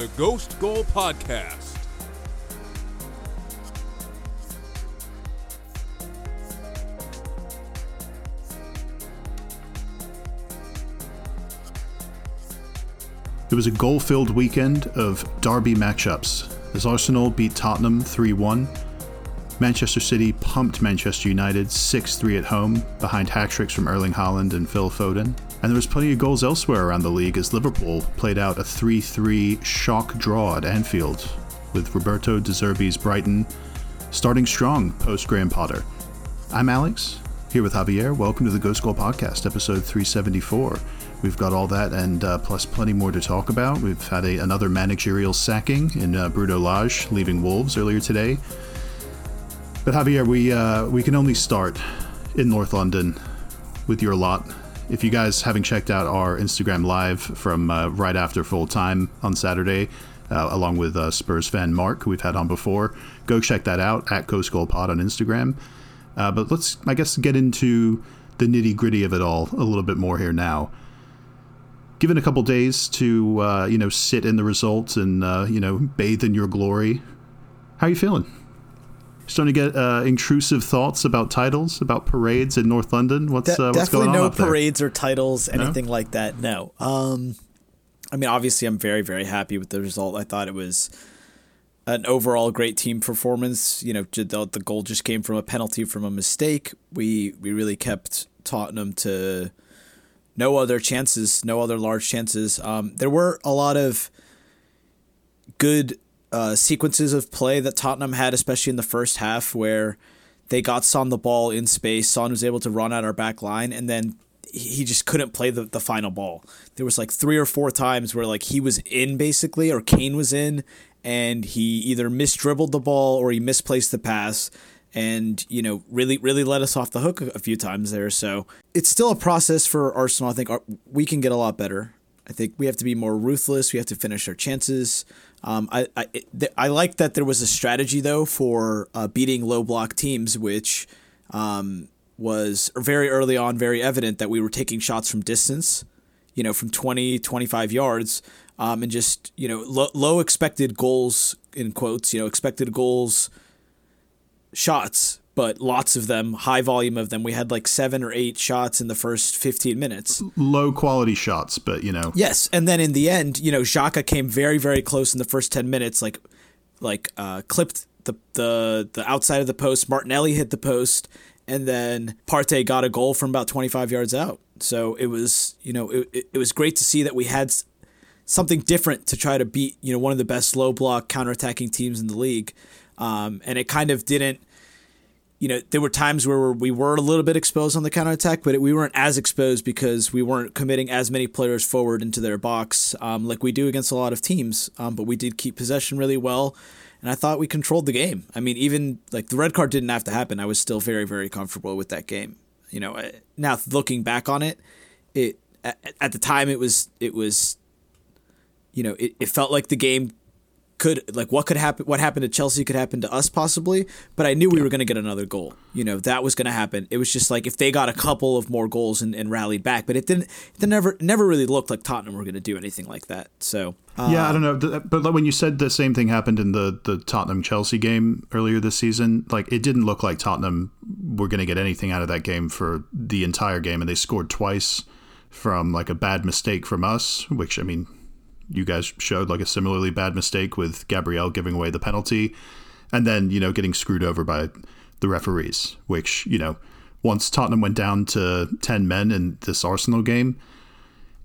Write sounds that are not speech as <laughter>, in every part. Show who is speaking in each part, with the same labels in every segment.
Speaker 1: the Ghost Goal Podcast.
Speaker 2: It was a goal filled weekend of derby matchups as Arsenal beat Tottenham 3 1. Manchester City pumped Manchester United 6 3 at home behind hat tricks from Erling Haaland and Phil Foden. And there was plenty of goals elsewhere around the league as Liverpool played out a 3 3 shock draw at Anfield, with Roberto De Zerbi's Brighton starting strong post Graham Potter. I'm Alex, here with Javier. Welcome to the Ghost Goal Podcast, episode 374. We've got all that and uh, plus plenty more to talk about. We've had a, another managerial sacking in uh, Bruno Lage leaving Wolves earlier today. But Javier, we uh, we can only start in North London with your lot. If you guys haven't checked out our Instagram live from uh, right after full time on Saturday, uh, along with uh, Spurs fan Mark, who we've had on before, go check that out at Ghost Goal Pod on Instagram. but let's, I guess, get into the nitty gritty of it all a little bit more here now given a couple days to uh, you know sit in the results and uh, you know bathe in your glory. How are you feeling? Starting to get uh, intrusive thoughts about titles, about parades in North London. What's
Speaker 3: De-
Speaker 2: uh, what's going on
Speaker 3: no
Speaker 2: up there?
Speaker 3: parades or titles, anything no? like that. No. Um, I mean, obviously, I'm very very happy with the result. I thought it was an overall great team performance. You know, the goal just came from a penalty from a mistake. We we really kept Tottenham to no other chances, no other large chances. Um, there were a lot of good uh, sequences of play that Tottenham had, especially in the first half, where they got Son the ball in space. Son was able to run out our back line, and then he just couldn't play the, the final ball. There was like three or four times where like he was in basically, or Kane was in, and he either misdribbled the ball or he misplaced the pass and you know really really let us off the hook a few times there. So it's still a process for arsenal. I think we can get a lot better. I think we have to be more ruthless. We have to finish our chances um, I, I, I like that there was a strategy though for uh, beating low block teams which um, was very early on very evident that we were taking shots from distance you know from 20 25 yards um, and just you know lo- low expected goals in quotes you know expected goals shots, but lots of them, high volume of them. We had like seven or eight shots in the first 15 minutes.
Speaker 2: Low quality shots, but you know.
Speaker 3: Yes, and then in the end, you know, Xhaka came very, very close in the first 10 minutes, like, like uh, clipped the, the the outside of the post. Martinelli hit the post, and then Partey got a goal from about 25 yards out. So it was, you know, it, it was great to see that we had something different to try to beat, you know, one of the best low block counterattacking teams in the league. Um, and it kind of didn't, you know, there were times where we were a little bit exposed on the counterattack, but we weren't as exposed because we weren't committing as many players forward into their box um, like we do against a lot of teams. Um, but we did keep possession really well. And I thought we controlled the game. I mean, even like the red card didn't have to happen. I was still very, very comfortable with that game. You know, now looking back on it, it at the time it was it was you know it, it felt like the game could like what could happen what happened to Chelsea could happen to us possibly but I knew we were going to get another goal. You know that was going to happen. It was just like if they got a couple of more goals and, and rallied back but it didn't it never never really looked like Tottenham were going to do anything like that so
Speaker 2: uh, yeah I don't know but when you said the same thing happened in the the Tottenham Chelsea game earlier this season like it didn't look like Tottenham were going to get anything out of that game for the entire game and they scored twice from like a bad mistake from us which I mean you guys showed like a similarly bad mistake with Gabriel giving away the penalty and then, you know, getting screwed over by the referees, which, you know, once Tottenham went down to 10 men in this Arsenal game,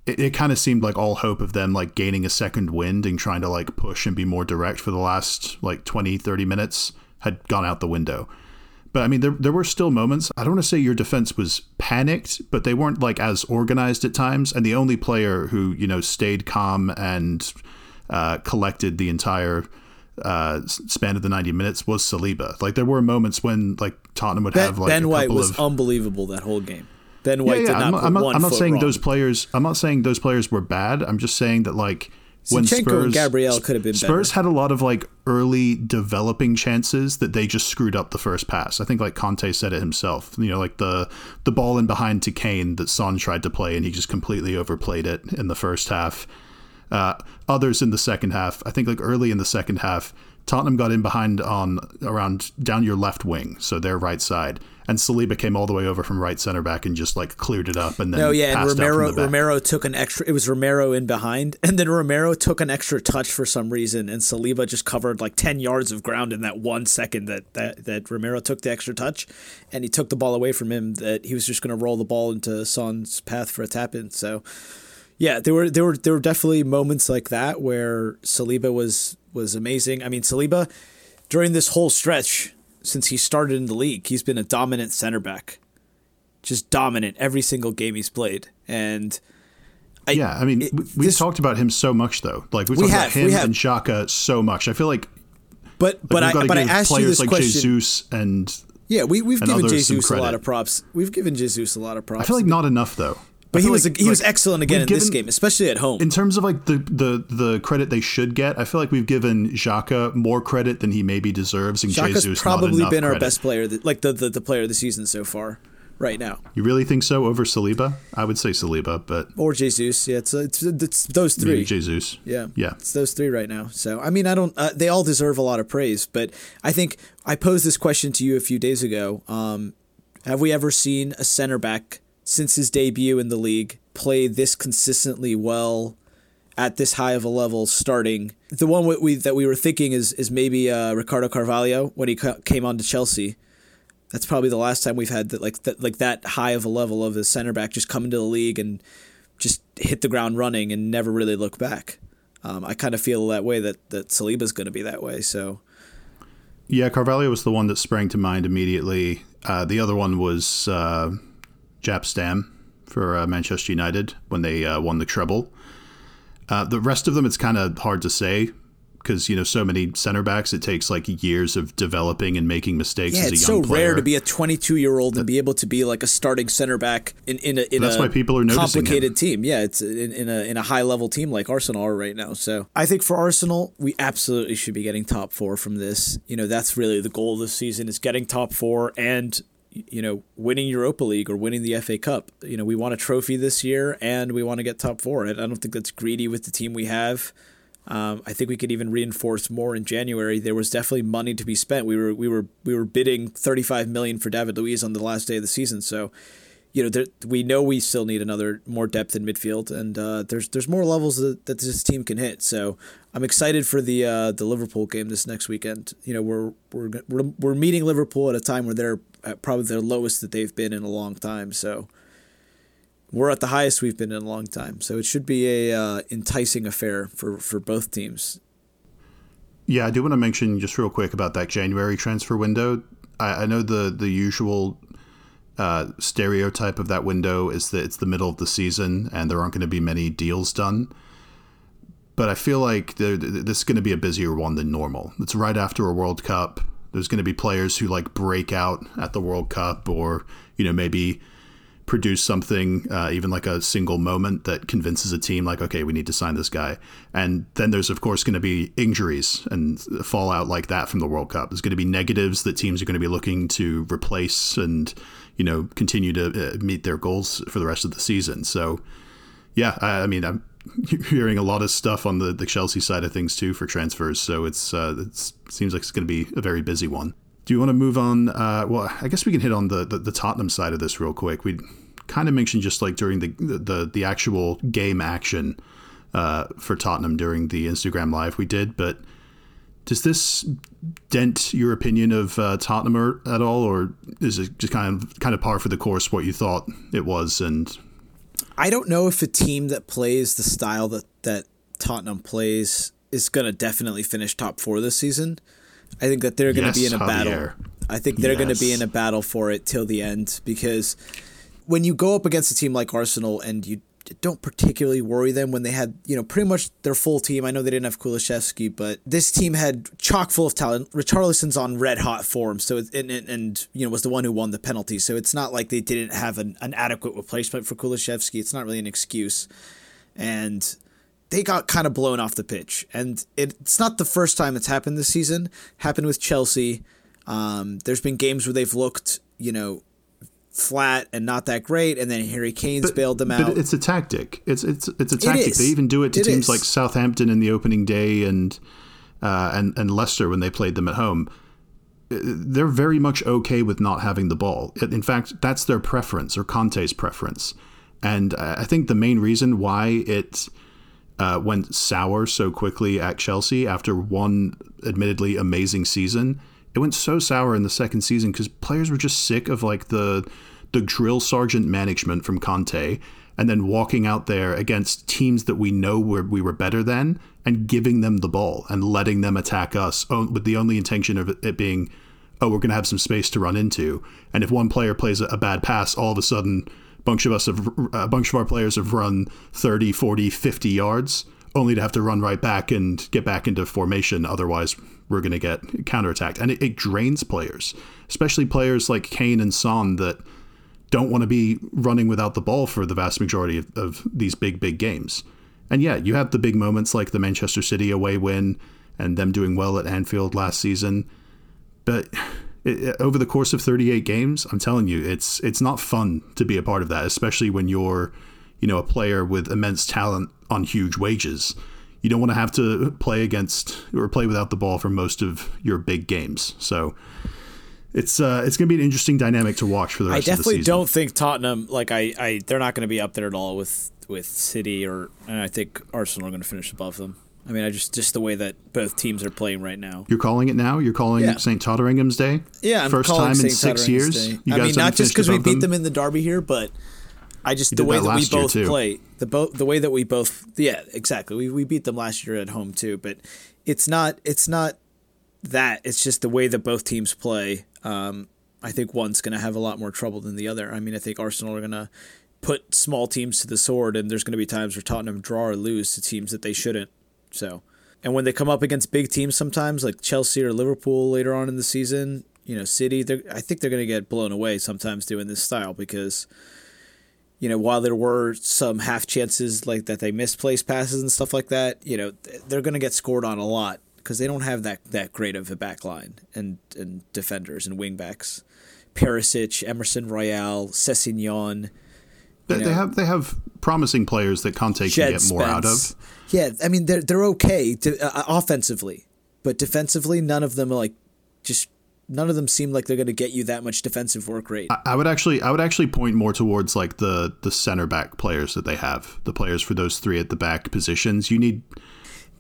Speaker 2: it, it kind of seemed like all hope of them like gaining a second wind and trying to like push and be more direct for the last like 20, 30 minutes had gone out the window. But I mean, there, there were still moments. I don't want to say your defense was panicked, but they weren't like as organized at times. And the only player who, you know, stayed calm and uh, collected the entire uh, span of the 90 minutes was Saliba. Like there were moments when like Tottenham would
Speaker 3: ben,
Speaker 2: have like
Speaker 3: Ben White
Speaker 2: was
Speaker 3: of, unbelievable that whole game. Ben White yeah, yeah.
Speaker 2: did not.
Speaker 3: I'm,
Speaker 2: I'm not, I'm not saying
Speaker 3: wrong.
Speaker 2: those players. I'm not saying those players were bad. I'm just saying that like when
Speaker 3: Zinchenko
Speaker 2: Spurs
Speaker 3: and Gabriel could have been
Speaker 2: Spurs
Speaker 3: better.
Speaker 2: had a lot of like early developing chances that they just screwed up the first pass. I think like Conte said it himself. You know, like the the ball in behind to Kane that Son tried to play and he just completely overplayed it in the first half. Uh, others in the second half, I think like early in the second half, Tottenham got in behind on around down your left wing, so their right side, and Saliba came all the way over from right center back and just like cleared it up and then
Speaker 3: no, yeah, and Romero
Speaker 2: out
Speaker 3: Romero took an extra. It was Romero in behind, <laughs> and then Romero took an extra touch for some reason, and Saliba just covered like ten yards of ground in that one second that that that Romero took the extra touch, and he took the ball away from him. That he was just going to roll the ball into Son's path for a tap in. So yeah, there were there were there were definitely moments like that where Saliba was was amazing. I mean, Saliba during this whole stretch since he started in the league, he's been a dominant center back, just dominant every single game he's played. And
Speaker 2: I, yeah, I mean, it, we've this, talked about him so much though. Like we've we talked have, about him and Xhaka so much. I feel like,
Speaker 3: but like but I but I asked you this
Speaker 2: like
Speaker 3: question.
Speaker 2: Jesus and
Speaker 3: yeah, we we've given Jesus a lot of props. We've given Jesus a lot of props.
Speaker 2: I feel like not enough though.
Speaker 3: But he was like, he like, was excellent again in given, this game, especially at home.
Speaker 2: In terms of like the, the the credit they should get, I feel like we've given Xhaka more credit than he maybe deserves. And Xhaka's Jesus
Speaker 3: probably been
Speaker 2: credit.
Speaker 3: our best player, like the, the the player of the season so far, right now.
Speaker 2: You really think so over Saliba? I would say Saliba, but
Speaker 3: or Jesus. Yeah, it's it's, it's those three.
Speaker 2: Maybe Jesus.
Speaker 3: Yeah,
Speaker 2: yeah,
Speaker 3: it's those three right now. So I mean, I don't. Uh, they all deserve a lot of praise, but I think I posed this question to you a few days ago. Um, have we ever seen a center back since his debut in the league play this consistently well at this high of a level starting. The one we, that we were thinking is is maybe uh, Ricardo Carvalho when he ca- came on to Chelsea. That's probably the last time we've had that like that like that high of a level of a center back just come into the league and just hit the ground running and never really look back. Um, I kind of feel that way that that Saliba's going to be that way. So.
Speaker 2: Yeah, Carvalho was the one that sprang to mind immediately. Uh, the other one was uh, Jaap Stam for uh, Manchester United when they uh, won the treble. Uh, the rest of them, it's kind of hard to say because you know so many center backs. It takes like years of developing and making mistakes.
Speaker 3: Yeah,
Speaker 2: it's
Speaker 3: so
Speaker 2: player.
Speaker 3: rare to be a 22 year old and be able to be like a starting center back in in a, in
Speaker 2: that's
Speaker 3: a
Speaker 2: why people are
Speaker 3: complicated
Speaker 2: him.
Speaker 3: team. Yeah, it's in, in a in a high level team like Arsenal are right now. So I think for Arsenal, we absolutely should be getting top four from this. You know, that's really the goal of this season is getting top four and you know, winning Europa League or winning the FA Cup. You know, we want a trophy this year and we want to get top four. I don't think that's greedy with the team we have. Um, I think we could even reinforce more in January. There was definitely money to be spent. We were we were we were bidding 35 million for David Luiz on the last day of the season. So, you know, there, we know we still need another more depth in midfield, and uh, there's there's more levels that, that this team can hit. So, I'm excited for the uh, the Liverpool game this next weekend. You know, we're we're we're, we're meeting Liverpool at a time where they're at probably the lowest that they've been in a long time. So we're at the highest we've been in a long time. So it should be a uh, enticing affair for for both teams.
Speaker 2: Yeah, I do want to mention just real quick about that January transfer window. I, I know the the usual uh, stereotype of that window is that it's the middle of the season and there aren't going to be many deals done. But I feel like this is going to be a busier one than normal. It's right after a World Cup there's going to be players who like break out at the World Cup or, you know, maybe produce something, uh, even like a single moment that convinces a team, like, okay, we need to sign this guy. And then there's, of course, going to be injuries and fallout like that from the World Cup. There's going to be negatives that teams are going to be looking to replace and, you know, continue to uh, meet their goals for the rest of the season. So, yeah, I, I mean, I'm <laughs> hearing a lot of stuff on the, the Chelsea side of things too for transfers. So it's uh, it seems like it's going to be a very busy one. Do you want to move on? Uh, well, I guess we can hit on the, the, the Tottenham side of this real quick. We kind of mentioned just like during the the, the actual game action uh, for Tottenham during the Instagram live we did, but does this dent your opinion of uh, Tottenham at all, or is it just kind of kind of par for the course what you thought it was and
Speaker 3: I don't know if a team that plays the style that that Tottenham plays is going to definitely finish top four this season. I think that they're going to yes, be in a Javier. battle. I think they're yes. going to be in a battle for it till the end because when you go up against a team like Arsenal and you don't particularly worry them when they had, you know, pretty much their full team. I know they didn't have Kulusevski, but this team had chock full of talent. Richarlison's on red hot form, so it, and, and, you know was the one who won the penalty. So it's not like they didn't have an, an adequate replacement for Kulusevski. It's not really an excuse, and they got kind of blown off the pitch. And it, it's not the first time it's happened this season. Happened with Chelsea. Um, there's been games where they've looked, you know, flat and not that great, and then Harry Kane's but, bailed them out.
Speaker 2: But it's a tactic. It's it's it's a tactic.
Speaker 3: It
Speaker 2: they even do it to
Speaker 3: it
Speaker 2: teams
Speaker 3: is.
Speaker 2: like Southampton in the opening day and uh, and and Leicester when they played them at home. They're very much okay with not having the ball. In fact, that's their preference or Conte's preference. And I think the main reason why it uh, went sour so quickly at Chelsea after one admittedly amazing season. It went so sour in the second season because players were just sick of like the the drill sergeant management from Conte, and then walking out there against teams that we know were we were better than, and giving them the ball and letting them attack us with the only intention of it being, oh, we're going to have some space to run into, and if one player plays a bad pass, all of a sudden a bunch of us have a bunch of our players have run 30 40 50 yards only to have to run right back and get back into formation otherwise we're going to get counterattacked. And it, it, drains players especially players like kane and son that don't want to be running without the ball for the vast majority of, of these big big games. And yeah you have the big moments like the manchester city away win and them doing well at anfield last season. But <sighs> it, over the course of 38 games, I'm telling you, it's it's not fun to be a part of that, especially when you're, you know, a player with immense talent on huge wages. You don't want to have to play against or play without the ball for most of your big games. So it's uh, it's going to be an interesting dynamic to watch for the rest of the season.
Speaker 3: I definitely don't think Tottenham like I, I they're not going to be up there at all with with City or and I think Arsenal are going to finish above them. I mean, I just just the way that both teams are playing right now.
Speaker 2: You're calling it now. You're calling
Speaker 3: Yeah.
Speaker 2: it St. Totteringham's Day.
Speaker 3: Yeah, I'm
Speaker 2: 1st
Speaker 3: calling
Speaker 2: time in six years.
Speaker 3: Day.
Speaker 2: You
Speaker 3: I
Speaker 2: guys
Speaker 3: mean, not just because we beat them in the derby here, but I just the way
Speaker 2: that
Speaker 3: that, we both play the bo- the way that we both yeah exactly we we beat them last year at home too, but it's not it's not that it's just the way that both teams play. Um, I think one's going to have a lot more trouble than the other. I mean, I think Arsenal are going to put small teams to the sword, and there's going to be times where Tottenham draw or lose to teams that they shouldn't. So, and when they come up against big teams, sometimes like Chelsea or Liverpool later on in the season, you know, City, I think they're going to get blown away sometimes doing this style because, you know, while there were some half chances like that they misplaced passes and stuff like that, you know, they're going to get scored on a lot because they don't have that that great of a back line and and defenders and wingbacks. Perisic, Emerson Royal, Sessegnon.
Speaker 2: They,
Speaker 3: you
Speaker 2: they have they have promising players that Conte can
Speaker 3: Jed
Speaker 2: get more out of.
Speaker 3: Yeah, I mean they're they're okay to, uh, offensively, but defensively, none of them are like just none of them seem like they're going to get you that much defensive work rate.
Speaker 2: I would actually I would actually point more towards like the the center back players that they have. The players for those three at the back positions. You need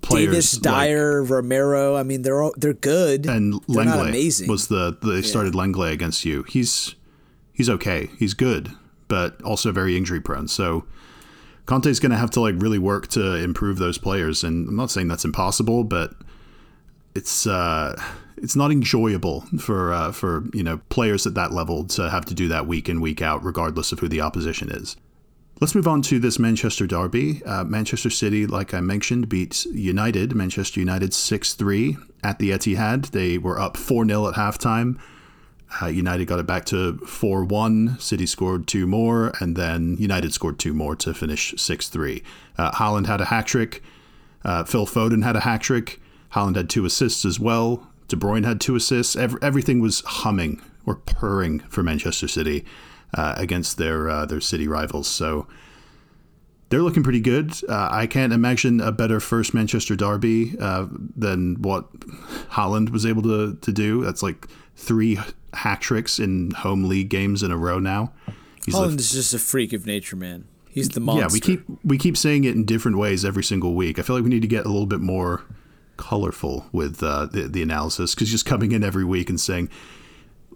Speaker 2: players
Speaker 3: Davies,
Speaker 2: like-
Speaker 3: Dier, Romero. I mean, they're all, they're good.
Speaker 2: and
Speaker 3: they're
Speaker 2: Lenglet
Speaker 3: amazing.
Speaker 2: was the they started Lenglet against you. He's he's okay. He's good, but also very injury prone. So Conte's going to have to like really work to improve those players. And I'm not saying that's impossible, but it's uh, it's not enjoyable for uh, for you know players at that level to have to do that week in week out, regardless of who the opposition is. Let's move on to this Manchester derby. Uh, Manchester City, like I mentioned, beat United, Manchester United 6 3 at the Etihad. They were up 4 0 at halftime. Uh, United got it back to 4 1. City scored two more, and then United scored two more to finish 6 3. Uh, Haaland had a hat trick. Uh, Phil Foden had a hat trick. Haaland had two assists as well. De Bruyne had two assists. Ev- everything was humming or purring for Manchester City uh, against their uh, their city rivals. So they're looking pretty good. Uh, I can't imagine a better first Manchester derby uh, than what Haaland was able to to do. That's like three hat tricks in home league games in a row now. He's
Speaker 3: Haaland is just a freak of nature, man. He's the monster.
Speaker 2: yeah, we keep we keep saying it in different ways every single week. I feel like we need to get a little bit more colorful with uh, the the analysis because just coming in every week and saying.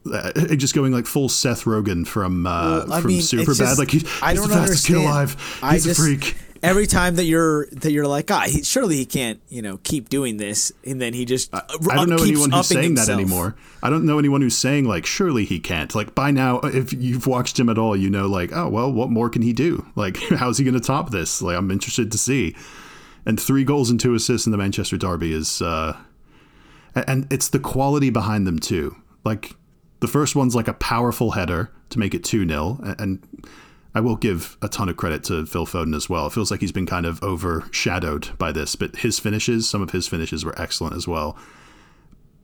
Speaker 2: Uh, just going like full Seth Rogen from uh,
Speaker 3: Well,
Speaker 2: from
Speaker 3: mean, it's
Speaker 2: Superbad,
Speaker 3: just-
Speaker 2: like he's,
Speaker 3: I don't
Speaker 2: the fastest kid alive.
Speaker 3: I
Speaker 2: He's
Speaker 3: just,
Speaker 2: a freak.
Speaker 3: Every time that you're that you're like, ah, he, surely he can't, you know, keep doing this, and then he just
Speaker 2: I don't know anyone who's saying that anymore. I don't know anyone who's saying like, surely he can't. Like by now, if you've watched him at all, you know, like, oh well, what more can he do? Like, <laughs> how's he going to top this? Like, I'm interested to see. And three goals and two assists in the Manchester derby is, uh, and it's the quality behind them too. Like the first one's like a powerful header to make it two 0 and. I will give a ton of credit to Phil Foden as well. It feels like he's been kind of overshadowed by this, but his finishes, some of his finishes were excellent as well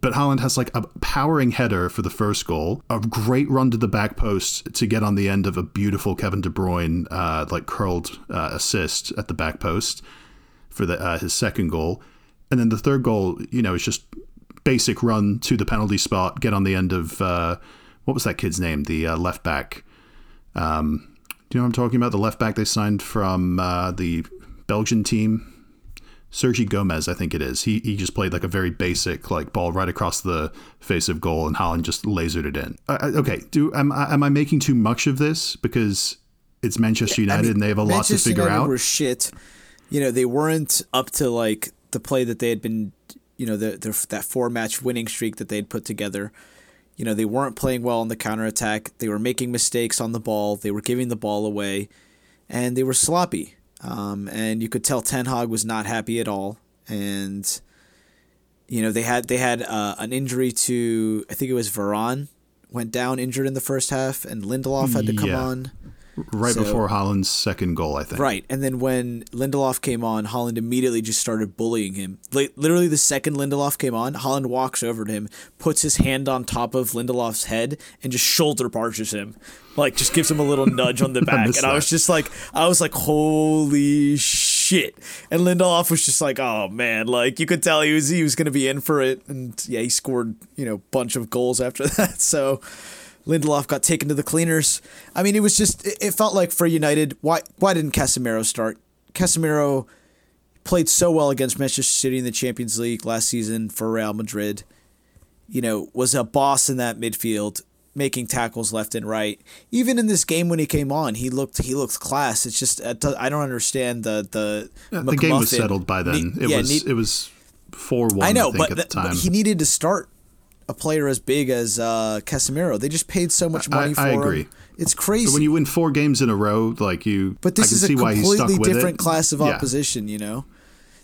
Speaker 2: But Haaland has like a powering header for the first goal, a great run to the back post to get on the end of a beautiful Kevin De Bruyne uh, like curled uh, assist at the back post for the uh, his second goal, and then the third goal, you know, is just basic run to the penalty spot, get on the end of uh, what was that kid's name, the uh, left back. Um, do you know what I'm talking about? The left back they signed from uh, the Belgian team. Sergi Gomez, I think it is. He he just played like a very basic like ball right across the face of goal, and Haaland just lasered it in. Uh, okay, do am I, am I making too much of this because it's Manchester United I mean, and they have a Manchester lot to figure
Speaker 3: United
Speaker 2: out?
Speaker 3: Were shit. You know they weren't up to like the play that they had been. You know the, the that four match winning streak that they had put together. You know they weren't playing well on the counter attack. They were making mistakes on the ball. They were giving the ball away, and they were sloppy. Um, and you could tell Ten Hag was not happy at all. And you know they had they had uh, an injury to I think it was Varane went down injured in the first half, and Lindelof had to come yeah. on.
Speaker 2: Right so, before Haaland's second goal, I think.
Speaker 3: Right. And then when Lindelof came on, Haaland immediately just started bullying him. literally, the second Lindelof came on, Haaland walks over to him, puts his hand on top of Lindelof's head, and just shoulder barges him. Like, just gives him a little <laughs> nudge on the back. I and. I was just like, I was like, holy shit. And Lindelof was just like, oh man, like you could tell he was he was gonna be in for it. And yeah, he scored, you know, bunch of goals after <laughs> that. So Lindelof got taken to the cleaners. I mean, it was just it felt like for United, why why didn't Casemiro start? Casemiro played so well against Manchester City in the Champions League last season for Real Madrid. You know, was a boss in that midfield, making tackles left and right. Even in this game when he came on, he looked he looked class. It's just I don't understand the the
Speaker 2: yeah, the game was settled by then. it yeah, was need, it was four one. I know, I but, the, but
Speaker 3: he needed to start a player as big as uh, Casemiro. They just paid so much money I, for I agree. him. It's crazy.
Speaker 2: But when you win four games in a row, like you,
Speaker 3: but this
Speaker 2: is
Speaker 3: a completely different class of opposition. Yeah. You know,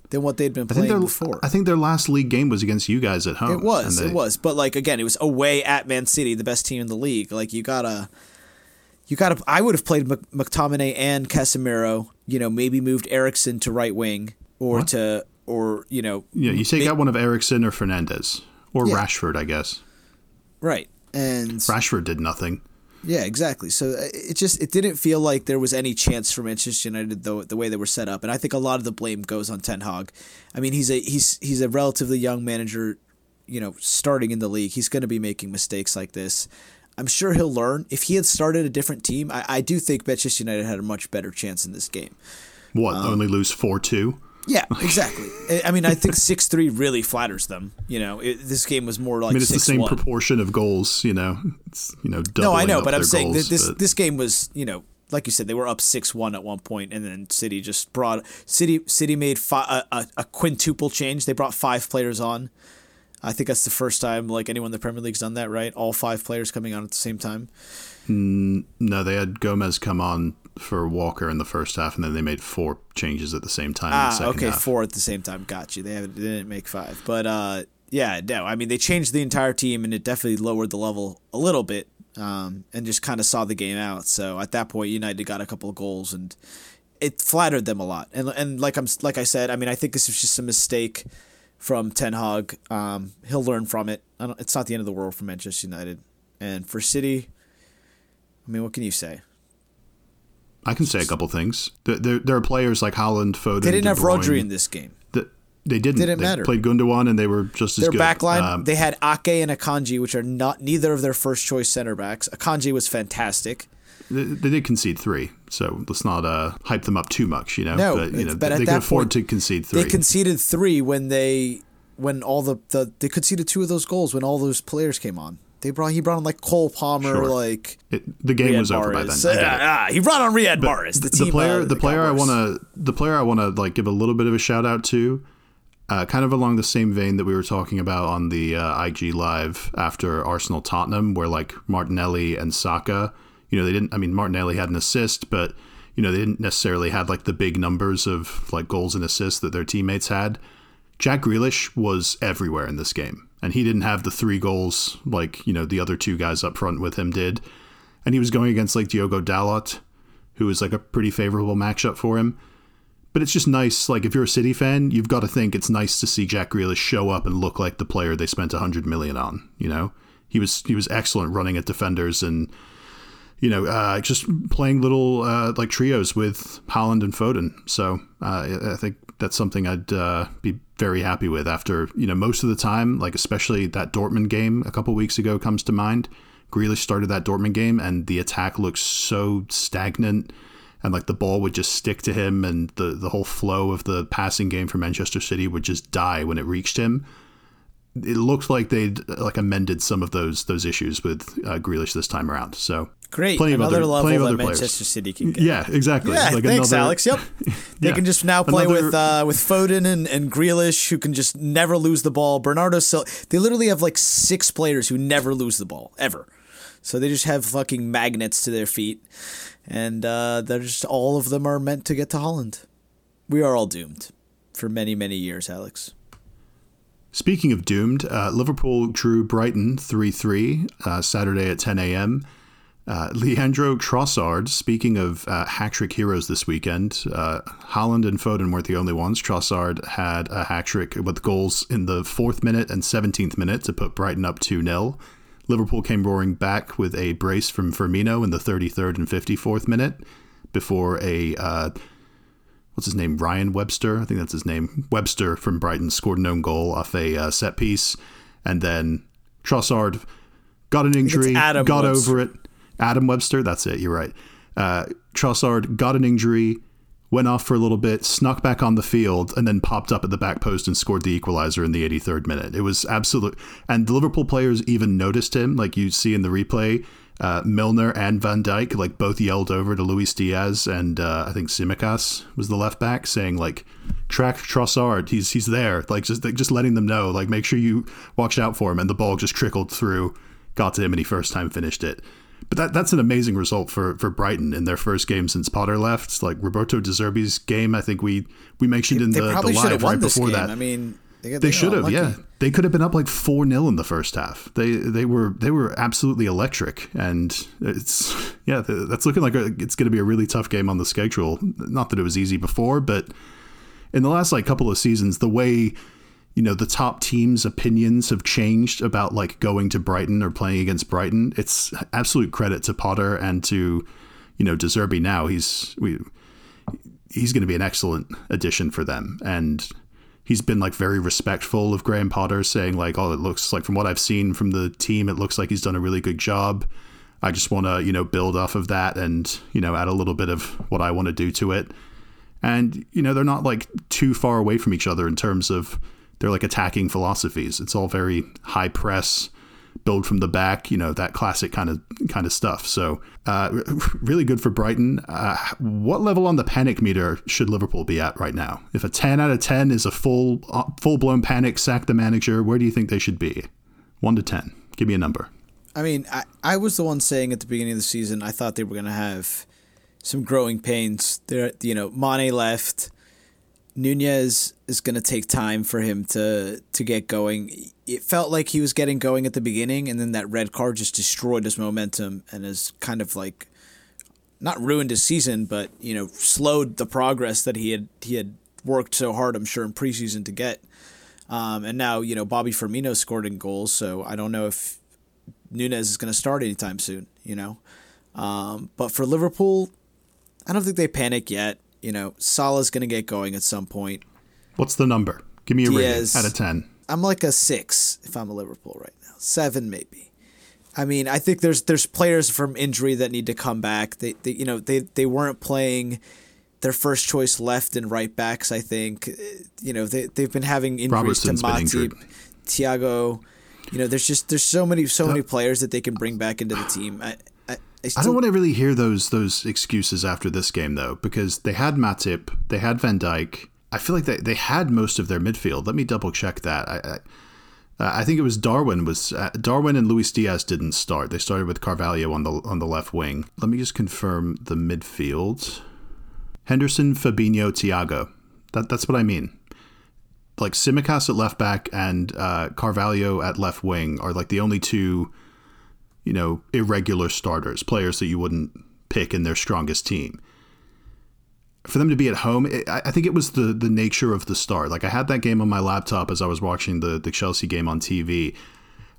Speaker 3: than what they'd been playing
Speaker 2: I
Speaker 3: before.
Speaker 2: I think their last league game was against you guys at home.
Speaker 3: It was. They, it was. But like again, it was away at Man City, the best team in the league. Like you gotta. You gotta. I would have played McTominay and Casemiro. You know, maybe moved Eriksen to right wing or what? to or you know.
Speaker 2: Yeah, you take out one of Eriksen or Fernandes or yeah. Rashford, I guess.
Speaker 3: Right. And
Speaker 2: Rashford did nothing.
Speaker 3: Yeah, exactly. So uh, it just it didn't feel like there was any chance for Manchester United though the way they were set up, and I think a lot of the blame goes on Ten Hag. I mean, he's a he's he's a relatively young manager, you know, starting in the league. He's going to be making mistakes like this. I'm sure he'll learn. If he had started a different team, I, I do think Manchester United had a much better chance in this game.
Speaker 2: What? Um, only lose four two.
Speaker 3: Yeah, exactly. I mean, I think <laughs> six three really flatters them. You know, it, this game was more like. I mean,
Speaker 2: it's 6-1. the same proportion of goals. You know, it's you know.
Speaker 3: No, I know, but I'm saying goals, this but... this game was you know like you said they were up six one at one point, and then City just brought City City made fi- a, a, quintuple change. They brought five players on. I think that's the first time like anyone in the Premier League's done that, right? All five players coming on at the same time.
Speaker 2: No, they had Gomez come on for Walker in the first half, and then they made four changes at the same time. Ah,
Speaker 3: okay,
Speaker 2: half.
Speaker 3: four at the same time. Got you. They, they didn't make five, but uh, yeah, no. I mean, they changed the entire team, and it definitely lowered the level a little bit, um, and just kind of saw the game out. So at that point, United got a couple of goals, and it flattered them a lot. And and like I'm like I said, I mean, I think this was just a mistake from Ten Hag. Um, he'll learn from it. it's not the end of the world for Manchester United, and for City. I mean, what can you say?
Speaker 2: I can say a couple things. There, there are players like Haaland, Foden.
Speaker 3: They didn't have Rodri in this game.
Speaker 2: The, they didn't. Didn't they matter. Played Gundogan and they were just as
Speaker 3: Their
Speaker 2: good.
Speaker 3: Their backline, um, they had Ake and Akanji, which are not neither of their first choice center backs. Akanji was fantastic.
Speaker 2: They, they did concede three, so let's not uh, hype them up too much. You know,
Speaker 3: no, but, you know, but they,
Speaker 2: they afford point, to concede three.
Speaker 3: They conceded three when they when all the, the they conceded two of those goals when all those players came on. They brought he brought on like Cole Palmer, sure. like
Speaker 2: it, the game Riyad was over by then. Uh,
Speaker 3: ah, he brought on Riyad Mahrez. The, the, team,
Speaker 2: player,
Speaker 3: uh,
Speaker 2: the player I want to, the player I want to like give a little bit of a shout out to, uh, kind of along the same vein that we were talking about on the uh, IG live after Arsenal Tottenham, where like Martinelli and Saka, you know, they didn't. I mean, Martinelli had an assist, but you know, they didn't necessarily have like the big numbers of like goals and assists that their teammates had. Jack Grealish was everywhere in this game and he didn't have the three goals like you know the other two guys up front with him did, and he was going against like Diogo Dalot, who was like a pretty favorable matchup for him. but it's just nice. Like if you're a City fan, you've got to think it's nice to see Jack Grealish show up and look like the player they spent a hundred million on. You know, he was he was excellent running at defenders and you know uh, just playing little uh, like trios with Haaland and Foden. So uh, I think that's something I'd uh, be very happy with. After you know most of the time, like especially that Dortmund game a couple weeks ago comes to mind. Grealish started that Dortmund game and the attack looks so stagnant and like the ball would just stick to him and the the whole flow of the passing game for Manchester City would just die when it reached him. It looked like they'd like amended some of those those issues with uh, Grealish this time around. So
Speaker 3: great, plenty another of other, level plenty of other that Manchester players. City can get.
Speaker 2: Yeah, exactly.
Speaker 3: Yeah, like thanks, another, Alex. Yep, <laughs> they yeah. can just now play another, with uh, with Foden and and Grealish, who can just never lose the ball. Bernardo Silva. They literally have like six players who never lose the ball ever. So they just have fucking magnets to their feet and uh, they're just all of them are meant to get to Haaland. We are all doomed for many many years, Alex.
Speaker 2: Speaking of doomed, uh, Liverpool drew Brighton 3 3 uh, Saturday at 10 a.m. Uh, Leandro Trossard, speaking of uh, hat trick heroes this weekend, uh, Haaland and Foden weren't the only ones. Trossard had a hat trick with goals in the fourth minute and 17th minute to put Brighton up 2 0. Liverpool came roaring back with a brace from Firmino in the 33rd and 54th minute before a uh, what's his name Ryan Webster I think that's his name Webster from Brighton scored an own goal off a uh, set piece and then Trossard got an injury got Webster. over it Adam Webster that's it you're right uh, Trossard got an injury went off for a little bit, snuck back on the field, and then popped up at the back post and scored the equalizer in the 83rd minute. It was absolute. And the Liverpool players even noticed him, like you see in the replay. Uh, Milner and Van Dijk like both yelled over to Luis Diaz and uh, I think Tsimikas was the left back saying like track Trossard he's he's there like just like, just letting them know like make sure you watch out for him and the ball just trickled through got to him and he first time finished it but that that's an amazing result for for Brighton in their first game since Potter left. Like Roberto De Zerbi's game. I think we we mentioned in the, the live right before
Speaker 3: game.
Speaker 2: that.
Speaker 3: I mean,
Speaker 2: they, they should have. Yeah, they could have been up like four 0 in the first half. They they were they were absolutely electric, and it's <laughs> yeah that's looking like a, it's going to be a really tough game on the schedule. Not that it was easy before, but in the last like couple of seasons, the way you know the top teams' opinions have changed about like going to Brighton or playing against Brighton. It's absolute credit to Potter and to you know De Zerbi. Now he's we he's going to be an excellent addition for them, and he's been like very respectful of Graham Potter, saying like, "Oh, it looks like from what I've seen from the team, it looks like he's done a really good job." I just want to you know build off of that and you know add a little bit of what I want to do to it. And you know they're not like too far away from each other in terms of they're like attacking philosophies. It's all very high press, build from the back, you know, that classic kind of kind of stuff. So, uh, <laughs> really good for Brighton. Uh, what level on the panic meter should Liverpool be at right now? If a 10 out of 10 is a full uh, full blown panic, sack the manager, where do you think they should be? 1 to 10. Give me a number.
Speaker 3: I mean, I, I was the one saying at the beginning of the season I thought they were going to have some growing pains. There, you know, Mane left. Nunez is going to take time for him to to get going. It felt like he was getting going at the beginning, and then that red card just destroyed his momentum and has kind of like not ruined his season, but you know slowed the progress that he had he had worked so hard, I'm sure, in preseason to get. Um, and now you know Bobby Firmino scored in goals, so I don't know if Nunez is going to start anytime soon. You know, um, but for Liverpool, I don't think they panic yet. You know, Salah's going to get going at some point.
Speaker 2: What's the number? Give me a Diaz, rating out of 10.
Speaker 3: I'm like a 6 if I'm a Liverpool right now. 7 maybe. I mean, I think there's there's players from injury that need to come back. They, they you know, they they weren't playing their first choice left and right backs, I think. Uh, you know, they they've been having injuries to Matip, Thiago. You know, there's just there's so many so many players that they can bring back into the team. I,
Speaker 2: I, still, I don't want to really hear those those excuses after this game though, because they had Matip, they had Van Dijk. I feel like they, they had most of their midfield. Let me double check that. I, I, uh, I think it was Darwin was uh, Darwin and Luis Diaz didn't start. They started with Carvalho on the on the left wing. Let me just confirm the midfield. Henderson, Fabinho, Thiago. That that's what I mean. Like Tsimikas at left back and uh, Carvalho at left wing are like the only two you know, irregular starters, players that you wouldn't pick in their strongest team. for them to be at home, it, I think it was the the nature of the start. Like I had that game on my laptop as I was watching the the Chelsea game on TV,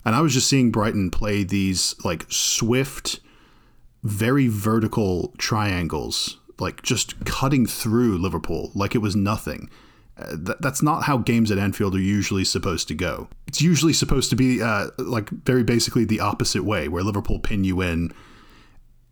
Speaker 2: and I was just seeing Brighton play these like swift, very vertical triangles, like just cutting through Liverpool like it was nothing. Uh, th- that's not how games at Anfield are usually supposed to go. It's usually supposed to be uh, like very basically the opposite way, where Liverpool pin you in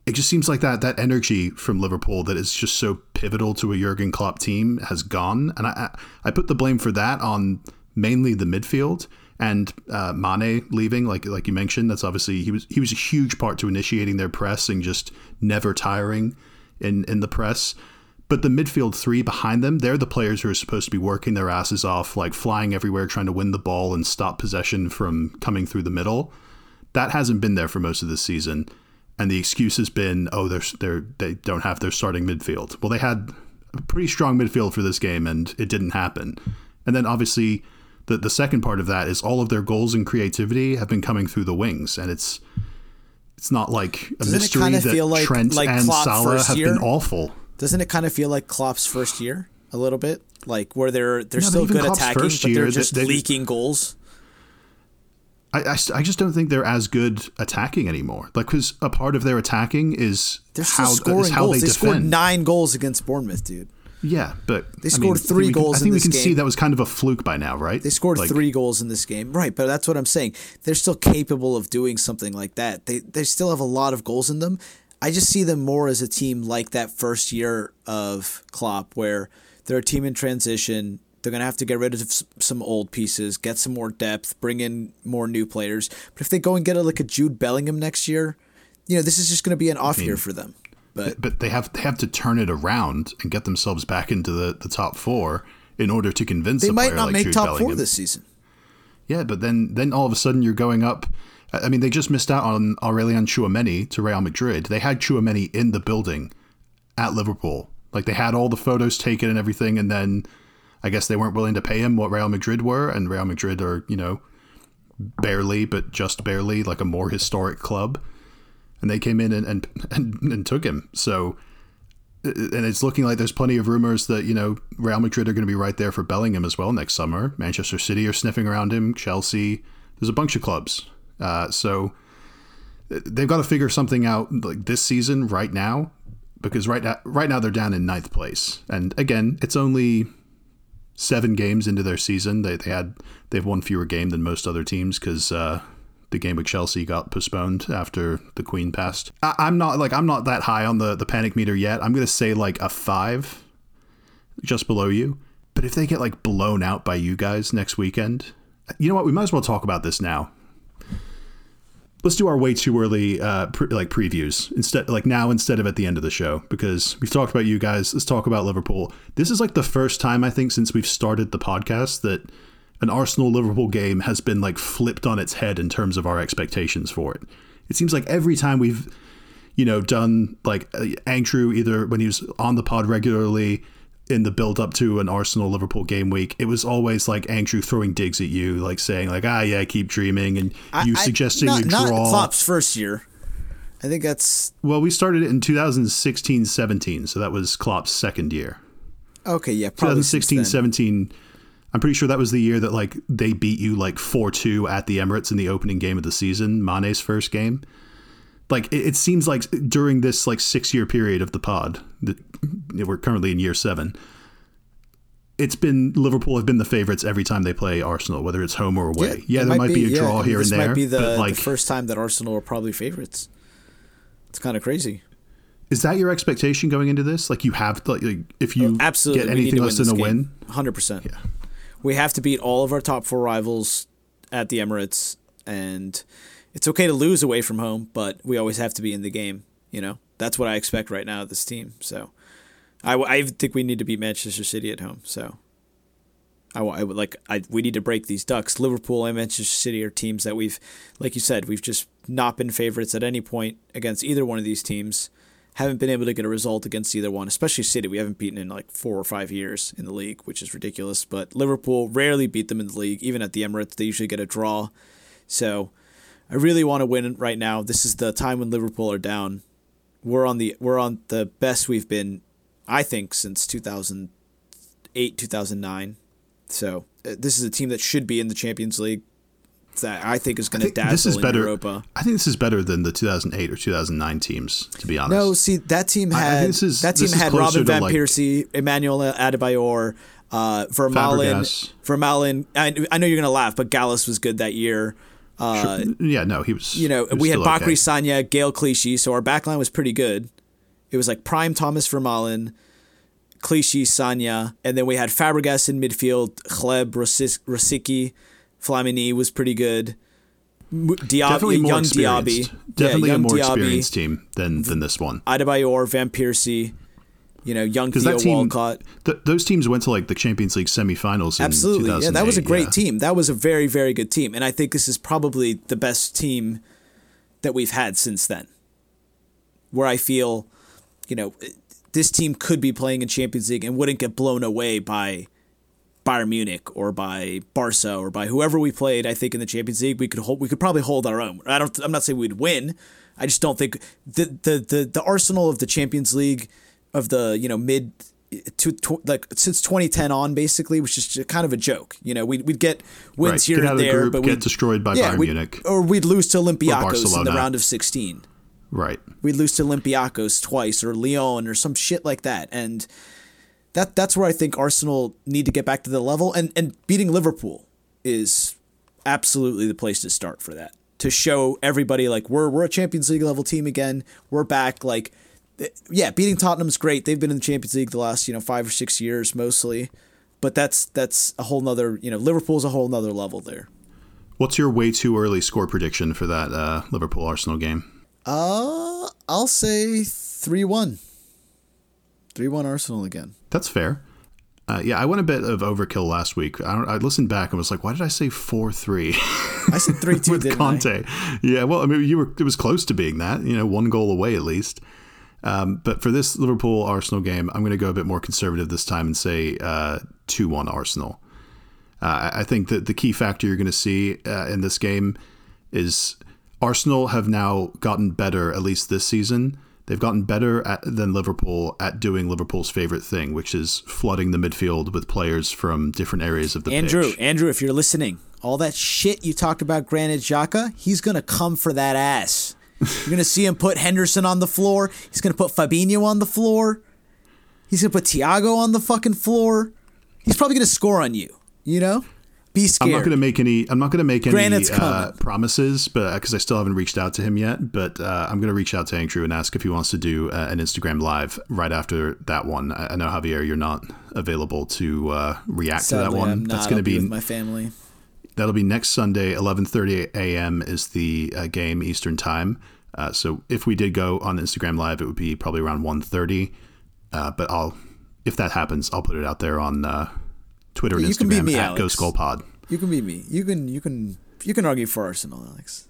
Speaker 2: it just seems like that that energy from Liverpool that is just so pivotal to a Jurgen Klopp team has gone, and I I put the blame for that on mainly the midfield and uh, Mane leaving, like like you mentioned. That's obviously he was he was a huge part to initiating their press and just never tiring in in the press. But the midfield three behind them, they're the players who are supposed to be working their asses off, like flying everywhere, trying to win the ball and stop possession from coming through the middle. That hasn't been there for most of the season and the excuse has been, oh, they're, they're they don't have their starting midfield. Well, they had a pretty strong midfield for this game, and it didn't happen. And then obviously, the the second part of that is all of their goals and creativity have been coming through the wings, and it's it's not like a
Speaker 3: Doesn't
Speaker 2: mystery that
Speaker 3: like,
Speaker 2: Trent
Speaker 3: like
Speaker 2: and
Speaker 3: Klopp
Speaker 2: Salah have
Speaker 3: year?
Speaker 2: been awful.
Speaker 3: Doesn't it kind of feel like Klopp's first year a little bit? Like where they're they're still good
Speaker 2: Klopp's
Speaker 3: attacking, but they're
Speaker 2: year,
Speaker 3: just
Speaker 2: they-
Speaker 3: leaking goals.
Speaker 2: I, I, I just don't think they're as good attacking anymore. Like, because a part of their attacking is
Speaker 3: They're still
Speaker 2: how,
Speaker 3: scoring
Speaker 2: is how
Speaker 3: goals.
Speaker 2: they,
Speaker 3: They, scored nine goals against Bournemouth, dude.
Speaker 2: Yeah, but
Speaker 3: They
Speaker 2: I
Speaker 3: scored
Speaker 2: mean,
Speaker 3: three
Speaker 2: think we can-
Speaker 3: goals
Speaker 2: I
Speaker 3: in
Speaker 2: think we can see that was kind of a fluke by now, right?
Speaker 3: They scored
Speaker 2: Like,
Speaker 3: three goals in this game, right? But that's what I'm saying. They're still capable of doing something like that. They they still have a lot of goals in them. I just see them more as a team like that first year of Klopp, where they're a team in transition. They're gonna have to get rid of some old pieces, get some more depth, bring in more new players. But if they go and get a, like a Jude Bellingham next year, you know this is just gonna be an off year for them. But
Speaker 2: but they have they have to turn it around and get themselves back into the, the top four in order to convince
Speaker 3: they might not
Speaker 2: like
Speaker 3: make
Speaker 2: Jude
Speaker 3: top
Speaker 2: Bellingham.
Speaker 3: four this season.
Speaker 2: Yeah, but then then all of a sudden you're going up. I mean, they just missed out on Aurelien Tchouameni to Real Madrid. They had Chouameni in the building at Liverpool. Like they had all the photos taken and everything, and then I guess they weren't willing to pay him what Real Madrid were, and Real Madrid are you know barely, but just barely, like a more historic club, and they came in and and, <laughs> and, and took him. So. Uh, and it's looking like there's plenty of rumors that you know Real Madrid are going to be right there for Bellingham as well next summer. Manchester City are sniffing around him. Chelsea, there's a bunch of clubs. Uh, so they've got to figure something out like this season right now because right now right now they're down in ninth place. And again it's only seven games into their season. They, they had they've won fewer game than most other teams because uh, the game with Chelsea got postponed after the Queen passed. I, I'm not like I'm not that high on the the panic meter yet. I'm gonna say like a five just below you. But if they get like blown out by you guys next weekend you know what? We might as well talk about this now let's do our way too early uh, pre- like previews instead like now instead of at the end of the show because we've talked about you guys. Let's talk about liverpool. This is like the first time i think since we've started the podcast that an arsenal liverpool game has been like flipped on its head in terms of our expectations for it. It seems like every time we've you know done like uh, andrew either when he was on the pod regularly in the build up to an Arsenal Liverpool game week, it was always like Andrew throwing digs at you, like saying like, ah, yeah, keep dreaming, and you
Speaker 3: I-
Speaker 2: suggesting
Speaker 3: not,
Speaker 2: you
Speaker 3: not
Speaker 2: draw.
Speaker 3: Klopp's first year. I think that's
Speaker 2: Well, we started it in 2016 17, so that was Klopp's second year.
Speaker 3: okay. Yeah, probably
Speaker 2: 2016
Speaker 3: since then.
Speaker 2: 17, I'm pretty sure that was the year that like they beat you like 4 2 at the Emirates in the opening game of the season, Mane's first game. Like it, it seems like during this like six year period of the pod, that we're currently in year seven. It's been Liverpool have been the favorites every time they play Arsenal, whether it's home or away. Yeah,
Speaker 3: it
Speaker 2: there might be, a draw
Speaker 3: mean,
Speaker 2: here
Speaker 3: this
Speaker 2: and there,
Speaker 3: might be the,
Speaker 2: like
Speaker 3: the first time that Arsenal are probably favorites. It's kind of crazy.
Speaker 2: Is that your expectation going into this? Like you have, like, like, if you
Speaker 3: Oh, Absolutely,
Speaker 2: get anything less than a win.
Speaker 3: Hundred percent. We have to beat all of our top four rivals at the Emirates, and it's okay to lose away from home, but we always have to be in the game. You know, that's what I expect right now of this team. So, I, I think we need to beat Manchester City at home. So, I, I would like I we need to break these ducks. Liverpool and Manchester City are teams that we've, like you said, we've just not been favorites at any point against either one of these teams. Haven't been able to get a result against either one, especially City. We haven't beaten in like four or five years in the league, which is ridiculous. But Liverpool rarely beat them in the league, even at the Emirates. They usually get a draw. So I really want to win right now. This is the time when Liverpool are down. We're on the we're on the best we've been I think, since 2008, 2009. So uh, this is a team that should be in the Champions League. That I think is going to dazzle
Speaker 2: this is
Speaker 3: in
Speaker 2: better.
Speaker 3: Europa.
Speaker 2: I think this is better than the 2008 or 2009 teams. To be honest,
Speaker 3: No, see that team had
Speaker 2: is-
Speaker 3: that team had Robin van
Speaker 2: like-
Speaker 3: Persie, Emmanuel Adebayor, uh, Vermaelen.
Speaker 2: Fabregas.
Speaker 3: Vermaelen. I, I know you're going to laugh, but Gallas was good that year. Uh,
Speaker 2: yeah, no, he was.
Speaker 3: you know,
Speaker 2: was
Speaker 3: we had Bacary
Speaker 2: okay.
Speaker 3: Sagna, Gaël Clichy, so our backline was pretty good. It was like prime Thomas Vermaelen, Clichy, Sagna, and then we had Fabregas in midfield, Hleb, Rosicky, Flamini was pretty good. Diaby,
Speaker 2: Definitely more
Speaker 3: young
Speaker 2: experienced.
Speaker 3: Diaby.
Speaker 2: Definitely
Speaker 3: yeah,
Speaker 2: a more
Speaker 3: Diaby,
Speaker 2: experienced team than than this one.
Speaker 3: Adebayor, Van Persie, you know, young Theo
Speaker 2: that team,
Speaker 3: Walcott.
Speaker 2: th- those teams went to like the Champions League semifinals. In
Speaker 3: Absolutely. Yeah, that was a great
Speaker 2: yeah.
Speaker 3: team. That was a very, very good team. And I think this is probably the best team that we've had since then. Where I feel, you know, this team could be playing in Champions League and wouldn't get blown away by Bayern Munich or by Barca or by whoever we played. I think in the Champions League we could hold, we could probably hold our own. I don't. I'm not saying we'd win. I just don't think the the the, the arsenal of the Champions League of the you know mid to, to like since 2010 on basically which is kind of a joke. You know, we'd, we'd get wins
Speaker 2: Right.
Speaker 3: here and
Speaker 2: the
Speaker 3: there, but we'd get
Speaker 2: destroyed by
Speaker 3: yeah,
Speaker 2: Bayern Munich.
Speaker 3: or we'd lose to Olympiacos in the round of 16
Speaker 2: Right.
Speaker 3: we'd lose to Olympiacos twice or Lyon or some shit like that. And that that's where I think Arsenal need to get back to the level and and beating Liverpool is absolutely the place to start for that. To show everybody like we're we're a Champions League level team again. We're back like yeah, beating Tottenham's great. They've been in the Champions League the last, you know, 5 or 6 years mostly. But that's that's a whole nother, you know, Liverpool's a whole nother level there.
Speaker 2: What's your way too early score prediction for that uh, Liverpool Arsenal game?
Speaker 3: Uh, I'll say 3-1. 3-1 Arsenal again.
Speaker 2: That's fair. Uh, yeah, I went a bit of overkill last week. I, don't, I listened back and was like, why did I say four three
Speaker 3: I said 3-2 <laughs>
Speaker 2: with
Speaker 3: didn't I?
Speaker 2: Conte? Yeah, well, I mean, you were it was close to being that. You know, one goal away at least. Um, but for this Liverpool Arsenal game, I'm going to go a bit more conservative this time and say two one Arsenal. Uh, I think that the key factor you're going to see uh, in this game is Arsenal have now gotten better, at least this season. They've gotten better at, than Liverpool at doing Liverpool's favorite thing, which is flooding the midfield with players from different areas of the
Speaker 3: Andrew,
Speaker 2: pitch.
Speaker 3: Andrew, if you're listening, all that shit you talked about Granit Xhaka, he's gonna come for that ass. You're gonna see him put Henderson on the floor. He's gonna put Fabinho on the floor. He's gonna put Thiago on the fucking floor. He's probably gonna score on you. You know, be scared.
Speaker 2: I'm not going to make any. I'm not to make any uh, promises, but because I still haven't reached out to him yet. But uh, I'm going to reach out to Andrew and ask if he wants to do uh, an Instagram live right after that one. I, know Javier, you're not available to uh, react to that one.
Speaker 3: I'm not.
Speaker 2: That's to be
Speaker 3: with my family.
Speaker 2: That'll be next Sunday, 11:30 a.m. is the uh, game Eastern time. Uh, so if we did go on Instagram live, it would be probably around 1:30. Uh, but I'll if that happens, I'll put it out there on uh, Twitter and
Speaker 3: You can
Speaker 2: Instagram
Speaker 3: me,
Speaker 2: at
Speaker 3: Alex.
Speaker 2: Ghost Goal Pod.
Speaker 3: You can be me. You can. You can. You can argue for Arsenal, Alex.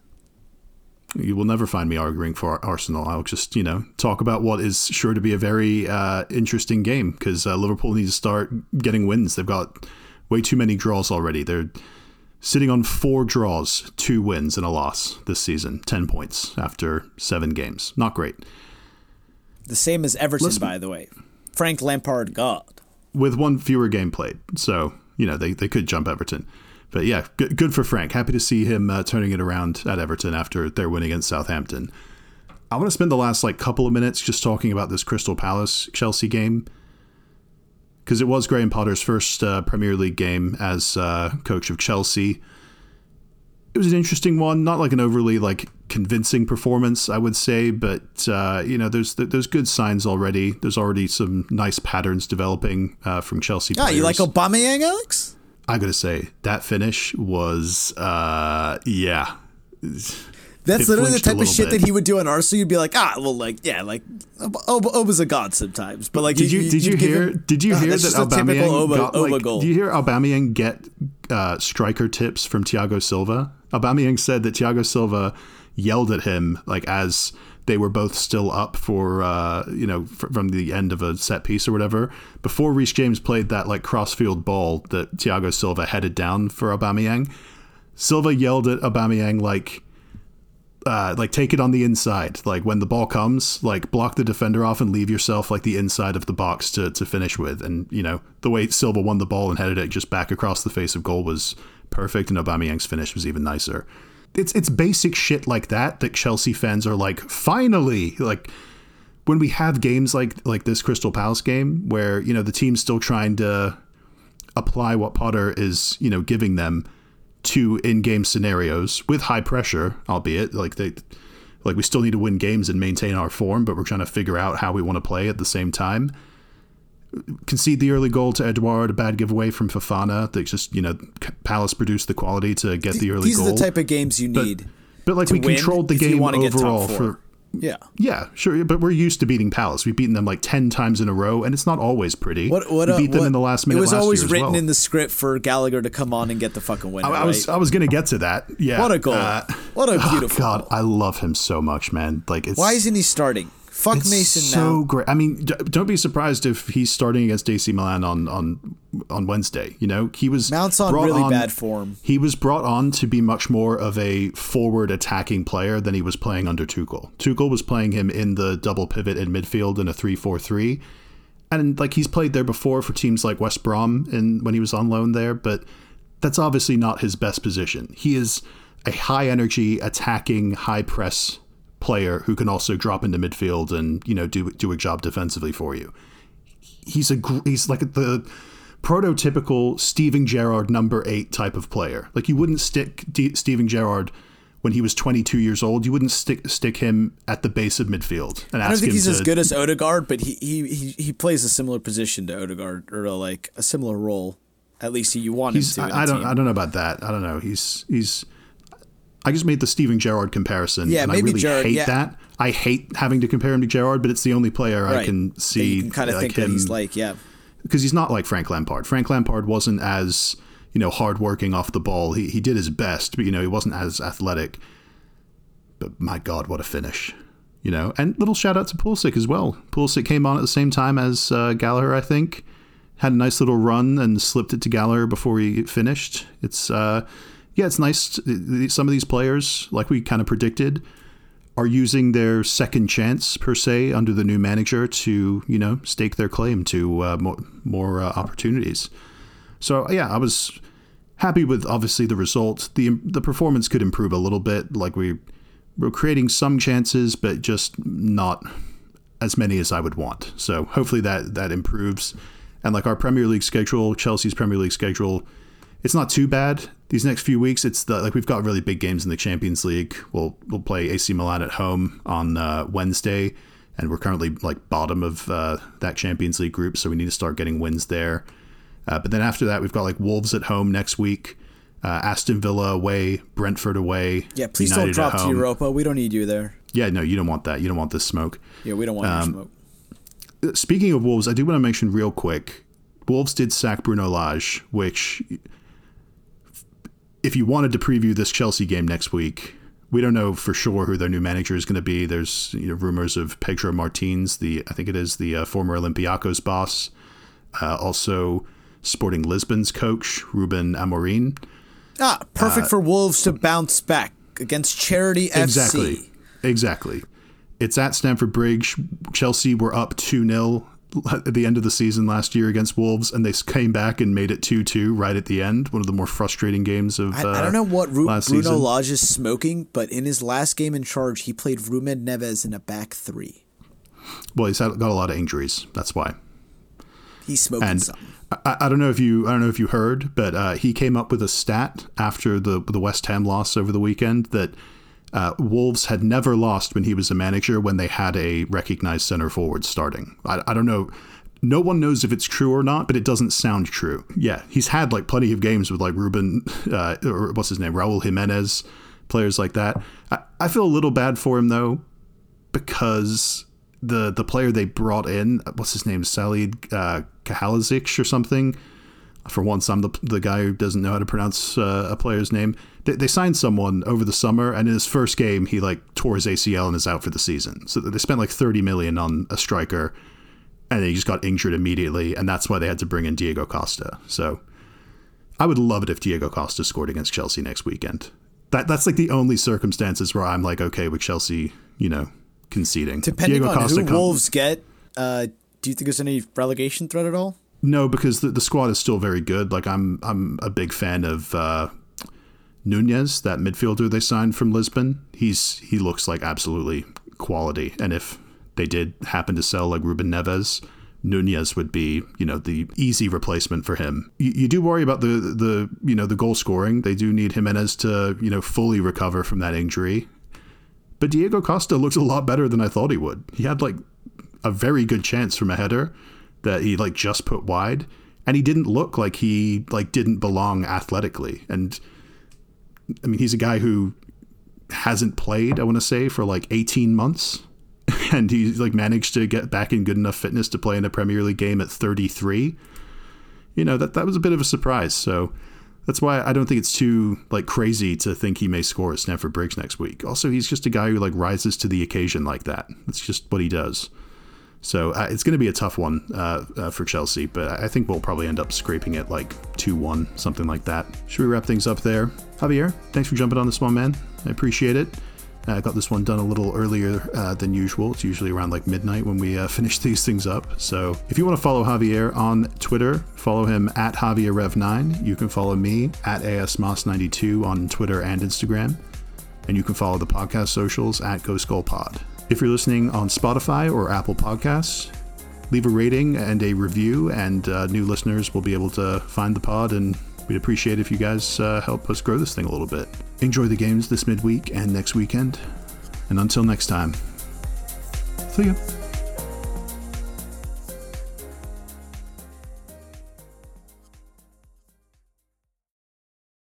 Speaker 2: You will never find me arguing for Arsenal. I'll just, you know, talk about what is sure to be a very uh, interesting game because uh, Liverpool needs to start getting wins. They've got way too many draws already. They're sitting on four draws, two wins, and a loss this season. 10 points after seven games. Not great.
Speaker 3: The same as Everton,
Speaker 2: Let's-
Speaker 3: by the way. Frank Lampard, God.
Speaker 2: With one fewer game played. So, you know, they, they could jump Everton. But yeah, good, good for Frank. Happy to see him uh, turning it around at Everton after their win against Southampton. I want to spend the last like couple of minutes just talking about this Crystal Palace Chelsea game because it was Graham Potter's first uh, Premier League game as uh, coach of Chelsea. It was an interesting one, not like an overly like convincing performance, I would say, but uh, you know, there's there's good signs already. There's already some nice patterns developing uh, from Chelsea.
Speaker 3: Ah, you like
Speaker 2: players.
Speaker 3: Aubameyang, Alex?
Speaker 2: I gotta say that finish was, uh, yeah.
Speaker 3: That's literally the type of shit
Speaker 2: bit.
Speaker 3: that he would do on Arsenal. You'd be like, ah, well, like, yeah, like, Oba, Ob- Oba's a god sometimes. But like,
Speaker 2: Did you did you hear
Speaker 3: him-
Speaker 2: did you
Speaker 3: Ah,
Speaker 2: hear that Aubameyang
Speaker 3: Oba,
Speaker 2: got
Speaker 3: Oba
Speaker 2: like?
Speaker 3: goal.
Speaker 2: Do you hear Aubameyang get uh, striker tips from Thiago Silva? Aubameyang said that Thiago Silva yelled at him like as they were both still up for uh, you know fr- from the end of a set piece or whatever before Reece James played that like crossfield ball that Thiago Silva headed down for Aubameyang. Silva yelled at Aubameyang like uh, like take it on the inside. Like when the ball comes, like block the defender off and leave yourself like the inside of the box to, to finish with. And you know the way Silva won the ball and headed it just back across the face of goal was perfect, and Aubameyang's finish was even nicer. It's it's basic shit like that that Chelsea fans are like finally like when we have games like like this Crystal Palace game where you know the team's still trying to apply what Potter is you know giving them to in-game scenarios with high pressure, albeit like they like we still need to win games and maintain our form, but we're trying to figure out how we want to play at the same time. Concede the early goal to Edouard, a bad giveaway from Fofana. That just you know Palace produced the quality to get the early
Speaker 3: These
Speaker 2: goal.
Speaker 3: are the type of games you need.
Speaker 2: But like we controlled the game overall for
Speaker 3: yeah.
Speaker 2: yeah, sure, but we're used to beating Palace. We've beaten them like ten times in a row, and it's not always pretty.
Speaker 3: What what
Speaker 2: we
Speaker 3: uh,
Speaker 2: beat them
Speaker 3: what-
Speaker 2: in the last minute.
Speaker 3: It was always written
Speaker 2: well.
Speaker 3: in the script for Gallagher to come on and get the fucking win.
Speaker 2: I, I was I was gonna get to that. Yeah,
Speaker 3: What a goal.
Speaker 2: Uh,
Speaker 3: what a <laughs>
Speaker 2: oh,
Speaker 3: beautiful
Speaker 2: God,
Speaker 3: goal.
Speaker 2: I love him so much, man. Like it's
Speaker 3: Why isn't he starting? Fuck
Speaker 2: it's
Speaker 3: Mason
Speaker 2: so
Speaker 3: now.
Speaker 2: great. I mean, don't be surprised if he's starting against AC Milan on on on Wednesday. You know, he was
Speaker 3: Mount's on
Speaker 2: brought
Speaker 3: really bad form.
Speaker 2: He was brought on to be much more of a forward attacking player than he was playing under Tuchel. Tuchel was playing him in the double pivot in midfield in a 3-4-3. And like he's played there before for teams like West Brom and when he was on loan there, but that's obviously not his best position. He is a high energy attacking high press player who can also drop into midfield and, you know, do do a job defensively for you he's a he's like the prototypical Steven Gerrard number eight type of player. Like you wouldn't stick D- Steven Gerrard when he was 22 years old. You wouldn't stick stick him at the base of midfield and
Speaker 3: I don't think he's
Speaker 2: to.
Speaker 3: as good as Odegaard, but he, he he he plays a similar position to Odegaard or uh, like a similar role. At least you want him to.
Speaker 2: I, I don't
Speaker 3: team.
Speaker 2: I don't know about that. I don't know. He's he's. I just made the Steven Gerrard comparison.
Speaker 3: Yeah,
Speaker 2: and
Speaker 3: maybe
Speaker 2: I really
Speaker 3: Gerrard-
Speaker 2: hate
Speaker 3: yeah.
Speaker 2: that. I hate having to compare him to Gerrard, but it's the only player I can see
Speaker 3: can kind of
Speaker 2: like
Speaker 3: think
Speaker 2: him
Speaker 3: that he's like, yeah,
Speaker 2: because he's not like Frank Lampard. Frank Lampard wasn't as you know hardworking off the ball. He he did his best, but you know he wasn't as athletic. But my God, what a finish! You know, and little shout out to Pulisic as well. Pulisic came on at the same time as uh, Gallagher, I think. Had a nice little run and slipped it to Gallagher before he finished. It's uh, yeah, it's nice. Some of these players, like we kind of predicted, are using their second chance per se under the new manager to you know stake their claim to uh, more, more uh, opportunities. So yeah, I was happy with obviously the result. the The performance could improve a little bit. Like we were creating some chances, but just not as many as I would want. So hopefully that that improves. And like our Premier League schedule, Chelsea's Premier League schedule, it's not too bad. These next few weeks, it's the like we've got really big games in the Champions League. We'll we'll play AC Milan at home on uh, Wednesday, and we're currently like bottom of uh, that Champions League group, so we need to start getting wins there. Uh, but then after that, we've got like Wolves at home next week, uh, Aston Villa away, Brentford away.
Speaker 3: yeah. Please
Speaker 2: United
Speaker 3: don't drop to. Europa. We don't need you there.
Speaker 2: Yeah, no, you don't want that. You don't want this smoke.
Speaker 3: Yeah, we don't want
Speaker 2: Um,
Speaker 3: smoke.
Speaker 2: Speaking of Wolves, I do want to mention real quick. Wolves did sack Bruno Lage, which, if you wanted to preview this Chelsea game next week, we don't know for sure who their new manager is going to be. There's you know, rumors of Pedro Martins, the I think it is the uh, former Olympiacos boss, uh, also Sporting Lisbon's coach Ruben Amorim.
Speaker 3: Ah, perfect for Wolves to bounce back against Charity FC.
Speaker 2: Exactly. Exactly. It's at Stamford Bridge. Chelsea were up 2 0 at the end of the season last year against Wolves, and they came back and made it 2 2 right at the end. One of the more frustrating games of
Speaker 3: I,
Speaker 2: uh,
Speaker 3: I don't know what Ru- Bruno
Speaker 2: season.
Speaker 3: Lage is smoking, but in his last game in charge, he played Ruben Neves in a back three.
Speaker 2: Well, he's had, got a lot of injuries. That's why.
Speaker 3: He's smoking
Speaker 2: And
Speaker 3: something.
Speaker 2: I, I don't know if you I don't know if you heard, but uh, he came up with a stat after the the West Ham loss over the weekend that uh, Wolves had never lost when he was a manager when they had a recognized center forward starting. I, I don't know. No one knows if it's true or not, but it doesn't sound true. Yeah, he's had like plenty of games with like Ruben, uh, or what's his name, Raul Jimenez, players like that. I, I feel a little bad for him though, because the the player they brought in, what's his name, Salid uh, Kahalazic or something. For once, I'm the, the guy who doesn't know how to pronounce uh, a player's name. They, they signed someone over the summer, and in his first game, he like tore his ACL and is out for the season. So they spent like 30 million on a striker, and he just got injured immediately, and that's why they had to bring in Diego Costa. So I would love it if Diego Costa scored against Chelsea next weekend. that that's like the only circumstances where I'm like okay with Chelsea, you know, conceding.
Speaker 3: Depending Diego on Costa who Wolves get, uh, do you think there's any relegation threat at all?
Speaker 2: No, because the, the squad is still very good. Like I'm I'm a big fan of uh, Nunes, that midfielder they signed from Lisbon. He's he looks like absolutely quality. And if they did happen to sell like Ruben Neves, Nunes would be, you know, the easy replacement for him. You, you, do worry about the the you know the goal scoring. They do need Jimenez to you know fully recover from that injury. But Diego Costa looks a lot better than I thought he would. He had like a very good chance from a header that he like just put wide, and he didn't look like he like didn't belong athletically. And I mean, he's a guy who hasn't played. I want to say for like eighteen months <laughs> and he like managed to get back in good enough fitness to play in a Premier League game at 33. You know that that was a bit of a surprise. So that's why I don't think it's too like crazy to think he may score at Stamford Bridge next week. Also, he's just a guy who like rises to the occasion like that. That's just what he does. So uh, it's going to be a tough one uh, uh, for Chelsea, but I think we'll probably end up scraping it like 2 1, something like that. Should we wrap things up there? Javier, thanks for jumping on this one, man. I appreciate it. I got this one done a little earlier uh, than usual. It's usually around like midnight when we uh, <laughs> finish these things up. So if you want to follow Javier on Twitter, follow him at JavierRev9. You can follow me at ASMoss92 on Twitter and Instagram. And you can follow the podcast socials at Ghost Goal Pod. If you're listening on Spotify or Apple Podcasts, leave a rating and a review, and uh, new listeners will be able to find the pod and We'd appreciate if you guys uh, help us grow this thing a little bit. Enjoy the games this midweek and next weekend. And until next time, see ya.